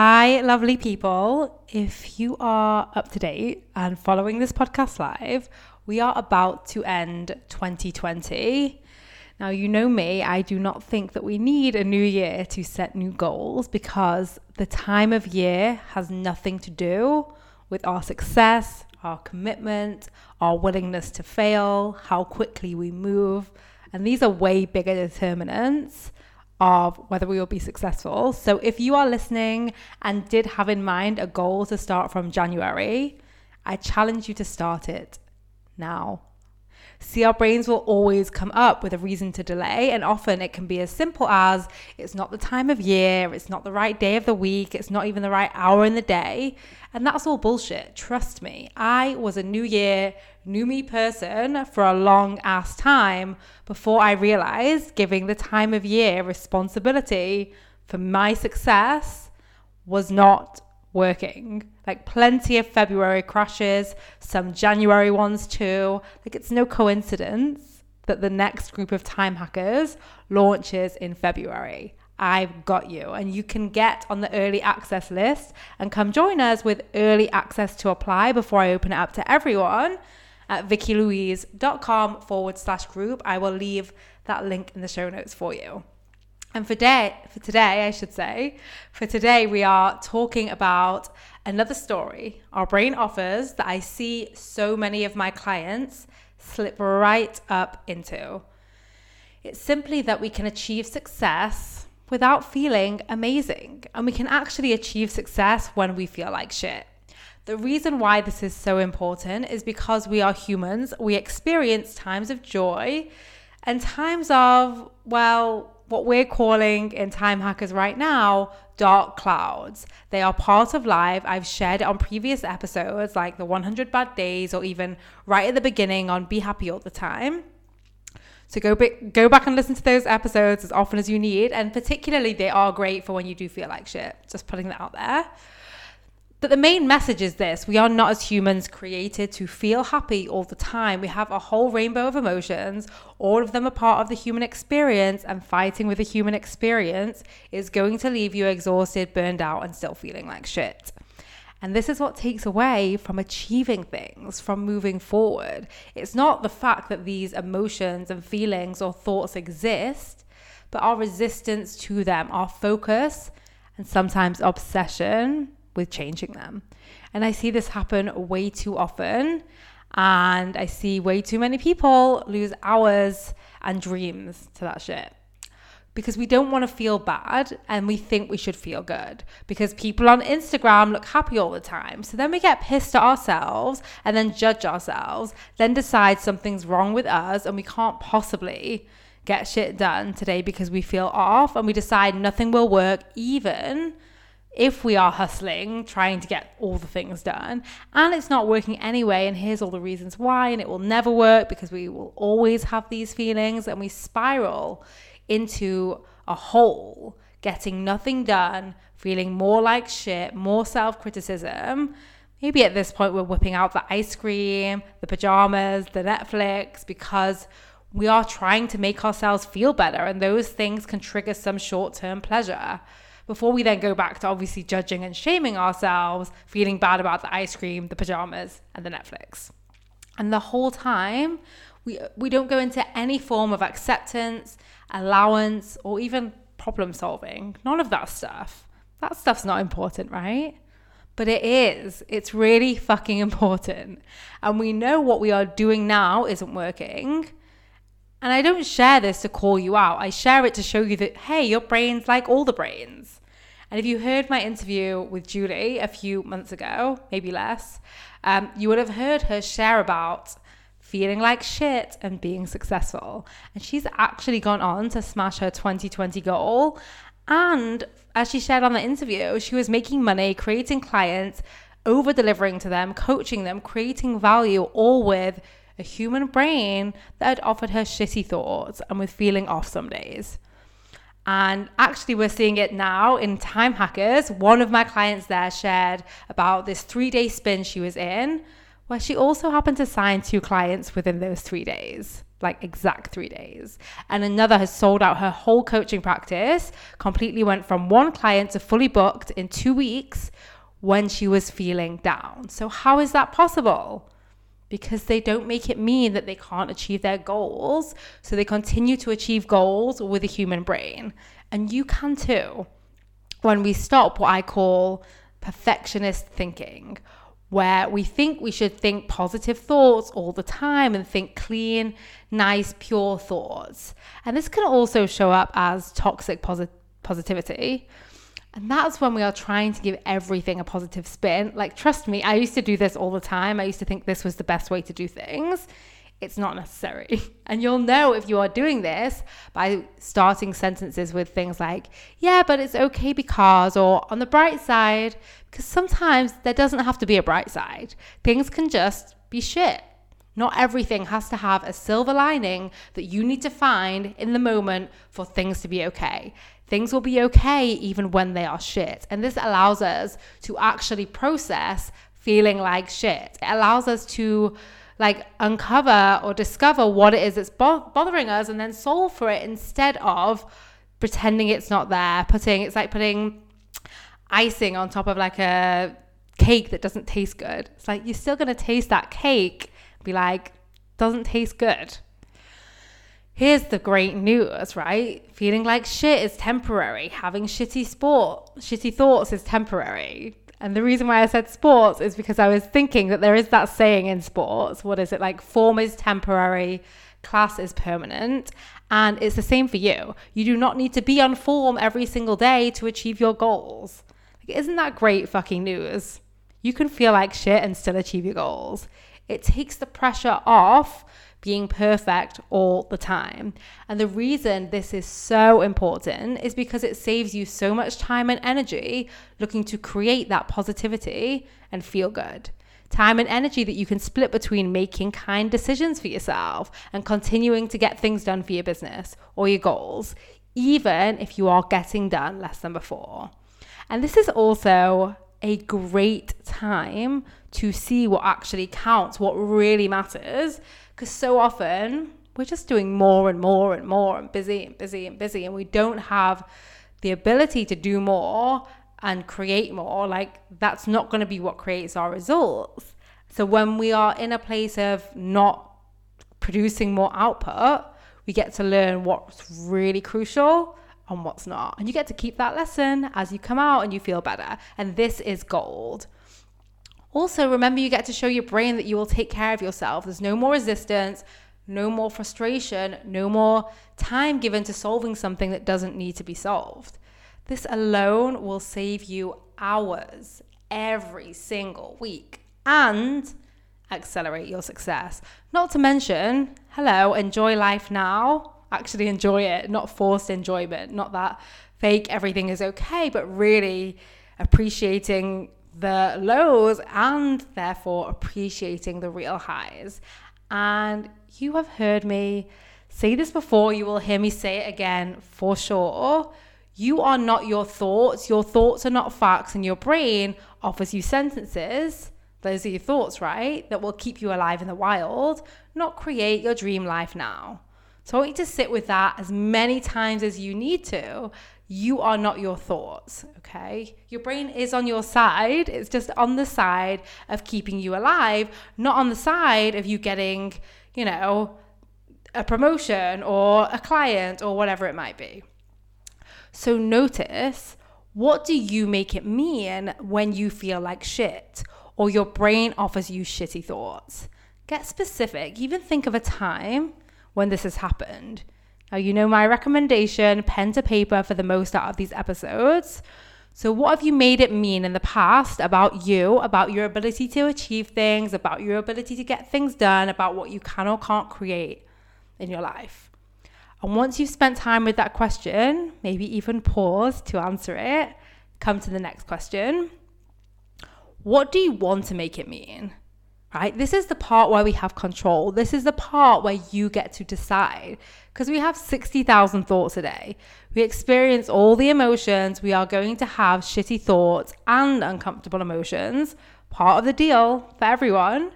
Hi, lovely people. If you are up to date and following this podcast live, we are about to end 2020. Now, you know me, I do not think that we need a new year to set new goals because the time of year has nothing to do with our success, our commitment, our willingness to fail, how quickly we move. And these are way bigger determinants of whether we will be successful. So if you are listening and did have in mind a goal to start from January, I challenge you to start it now. See, our brains will always come up with a reason to delay, and often it can be as simple as it's not the time of year, it's not the right day of the week, it's not even the right hour in the day. And that's all bullshit. Trust me. I was a new year, new me person for a long ass time before I realized giving the time of year responsibility for my success was not working. Like plenty of February crashes, some January ones too. Like it's no coincidence that the next group of time hackers launches in February. I've got you. And you can get on the early access list and come join us with early access to apply before I open it up to everyone at vikkilouise.com forward slash group. I will leave that link in the show notes for you. And for day for today, I should say, for today we are talking about another story our brain offers that I see so many of my clients slip right up into. It's simply that we can achieve success without feeling amazing. And we can actually achieve success when we feel like shit. The reason why this is so important is because we are humans. We experience times of joy and times of, well, what we're calling in Time Hackers right now, dark clouds. They are part of life. I've shared it on previous episodes, like the 100 Bad Days, or even right at the beginning on Be Happy All the Time. So go go back and listen to those episodes as often as you need, and particularly they are great for when you do feel like shit. Just putting that out there. But the main message is this we are not as humans created to feel happy all the time. We have a whole rainbow of emotions. All of them are part of the human experience, and fighting with the human experience is going to leave you exhausted, burned out, and still feeling like shit. And this is what takes away from achieving things, from moving forward. It's not the fact that these emotions and feelings or thoughts exist, but our resistance to them, our focus, and sometimes obsession with changing them. And I see this happen way too often. And I see way too many people lose hours and dreams to that shit because we don't want to feel bad and we think we should feel good because people on Instagram look happy all the time. So then we get pissed at ourselves and then judge ourselves, then decide something's wrong with us and we can't possibly get shit done today because we feel off and we decide nothing will work even if we are hustling, trying to get all the things done, and it's not working anyway, and here's all the reasons why, and it will never work because we will always have these feelings, and we spiral into a hole, getting nothing done, feeling more like shit, more self criticism. Maybe at this point, we're whipping out the ice cream, the pajamas, the Netflix, because we are trying to make ourselves feel better. And those things can trigger some short term pleasure before we then go back to obviously judging and shaming ourselves, feeling bad about the ice cream, the pajamas, and the Netflix. And the whole time, we, we don't go into any form of acceptance, allowance, or even problem solving. None of that stuff. That stuff's not important, right? But it is. It's really fucking important. And we know what we are doing now isn't working. And I don't share this to call you out. I share it to show you that, hey, your brain's like all the brains. And if you heard my interview with Julie a few months ago, maybe less, um, you would have heard her share about feeling like shit and being successful. And she's actually gone on to smash her 2020 goal. And as she shared on the interview, she was making money, creating clients, over delivering to them, coaching them, creating value, all with a human brain that had offered her shitty thoughts and was feeling off some days. And actually, we're seeing it now in Time Hackers. One of my clients there shared about this three day spin she was in where she also happened to sign two clients within those three days like exact three days. And another has sold out her whole coaching practice, completely went from one client to fully booked in two weeks when she was feeling down. So, how is that possible? Because they don't make it mean that they can't achieve their goals. So, they continue to achieve goals with a human brain. And you can too. When we stop what I call perfectionist thinking, where we think we should think positive thoughts all the time and think clean, nice, pure thoughts. And this can also show up as toxic posit- positivity. And that's when we are trying to give everything a positive spin. Like, trust me, I used to do this all the time. I used to think this was the best way to do things it's not necessary. And you'll know if you are doing this by starting sentences with things like, yeah, but it's okay because, or on the bright side, because sometimes there doesn't have to be a bright side. Things can just be shit. Not everything has to have a silver lining that you need to find in the moment for things to be okay. Things will be okay even when they are shit. And this allows us to actually process feeling like shit. It allows us to like uncover or discover what it is that's bo- bothering us and then solve for it instead of pretending it's not there putting it's like putting icing on top of like a cake that doesn't taste good it's like you're still going to taste that cake be like doesn't taste good Here's the great news, right? Feeling like shit is temporary. Having shitty sport, shitty thoughts is temporary. And the reason why I said sports is because I was thinking that there is that saying in sports. What is it? Like form is temporary, class is permanent. And it's the same for you. You do not need to be on form every single day to achieve your goals. Like, isn't that great fucking news? You can feel like shit and still achieve your goals. It takes the pressure off being perfect all the time. And the reason this is so important is because it saves you so much time and energy looking to create that positivity and feel good. Time and energy that you can split between making kind decisions for yourself and continuing to get things done for your business or your goals, even if you are getting done less than before. And this is also a great time to see what actually counts, what really matters, because so often we're just doing more and more and more and busy and busy and busy, and we don't have the ability to do more and create more. Like, that's not going to be what creates our results. So, when we are in a place of not producing more output, we get to learn what's really crucial and what's not. And you get to keep that lesson as you come out and you feel better. And this is gold. Also, remember you get to show your brain that you will take care of yourself. There's no more resistance, no more frustration, no more time given to solving something that doesn't need to be solved. This alone will save you hours every single week and accelerate your success. Not to mention, hello, enjoy life now. Actually, enjoy it, not forced enjoyment, not that fake everything is okay, but really appreciating the lows and therefore appreciating the real highs. And you have heard me say this before, you will hear me say it again for sure. You are not your thoughts. Your thoughts are not facts, and your brain offers you sentences. Those are your thoughts, right? That will keep you alive in the wild, not create your dream life now. So I want you to sit with that as many times as you need to you are not your thoughts, okay? Your brain is on your side. It's just on the side of keeping you alive, not on the side of you getting, you know, a promotion or a client or whatever it might be. So notice what do you make it mean when you feel like shit or your brain offers you shitty thoughts? Get specific. Even think of a time when this has happened. Now, you know my recommendation pen to paper for the most out of these episodes. So, what have you made it mean in the past about you, about your ability to achieve things, about your ability to get things done, about what you can or can't create in your life? And once you've spent time with that question, maybe even pause to answer it, come to the next question. What do you want to make it mean? Right? This is the part where we have control. This is the part where you get to decide because we have 60,000 thoughts a day. We experience all the emotions. We are going to have shitty thoughts and uncomfortable emotions, part of the deal for everyone.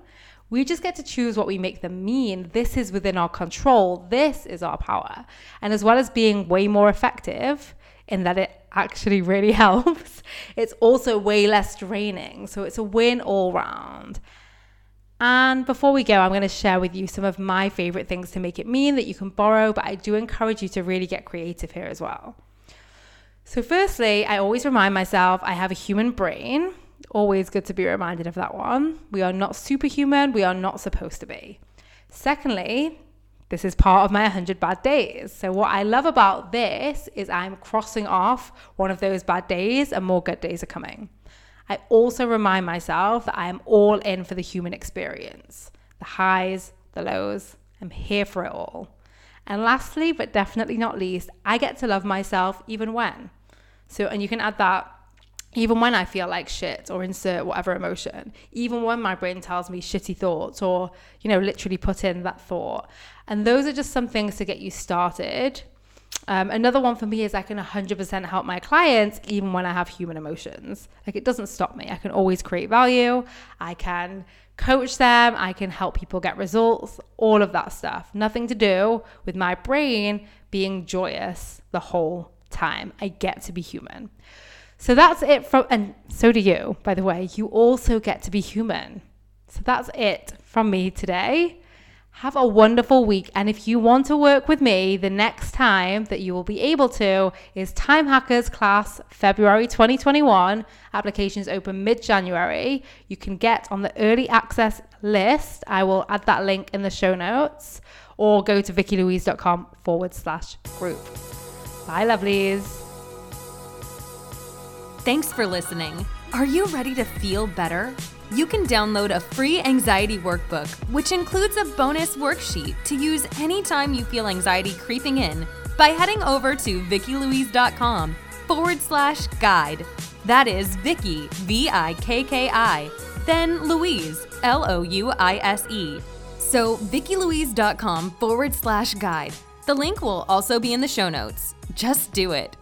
We just get to choose what we make them mean. This is within our control. This is our power. And as well as being way more effective in that it actually really helps, it's also way less draining. So it's a win all round. And before we go, I'm going to share with you some of my favorite things to make it mean that you can borrow, but I do encourage you to really get creative here as well. So, firstly, I always remind myself I have a human brain Always good to be reminded of that one. We are not superhuman. We are not supposed to be. Secondly, this is part of my 100 bad days. So, what I love about this is I'm crossing off one of those bad days and more good days are coming. I also remind myself that I am all in for the human experience the highs, the lows. I'm here for it all. And lastly, but definitely not least, I get to love myself even when. So, and you can add that even when I feel like shit or insert whatever emotion, even when my brain tells me shitty thoughts or, you know, literally put in that thought. And those are just some things to get you started. Um, another one for me is I can 100% help my clients even when I have human emotions. Like it doesn't stop me. I can always create value. I can coach them. I can help people get results, all of that stuff. Nothing to do with my brain being joyous the whole time. I get to be human. So that's it from, and so do you, by the way. You also get to be human. So that's it from me today. Have a wonderful week. And if you want to work with me, the next time that you will be able to is Time Hackers class February 2021. Applications open mid January. You can get on the early access list. I will add that link in the show notes or go to vikkilouise.com forward slash group. Bye, lovelies. Thanks for listening. Are you ready to feel better? You can download a free anxiety workbook, which includes a bonus worksheet to use anytime you feel anxiety creeping in by heading over to VikkiLouise.com forward slash guide. That is Vikki, V I K K I, then Louise, L O U I S E. So, VikkiLouise.com forward slash guide. The link will also be in the show notes. Just do it.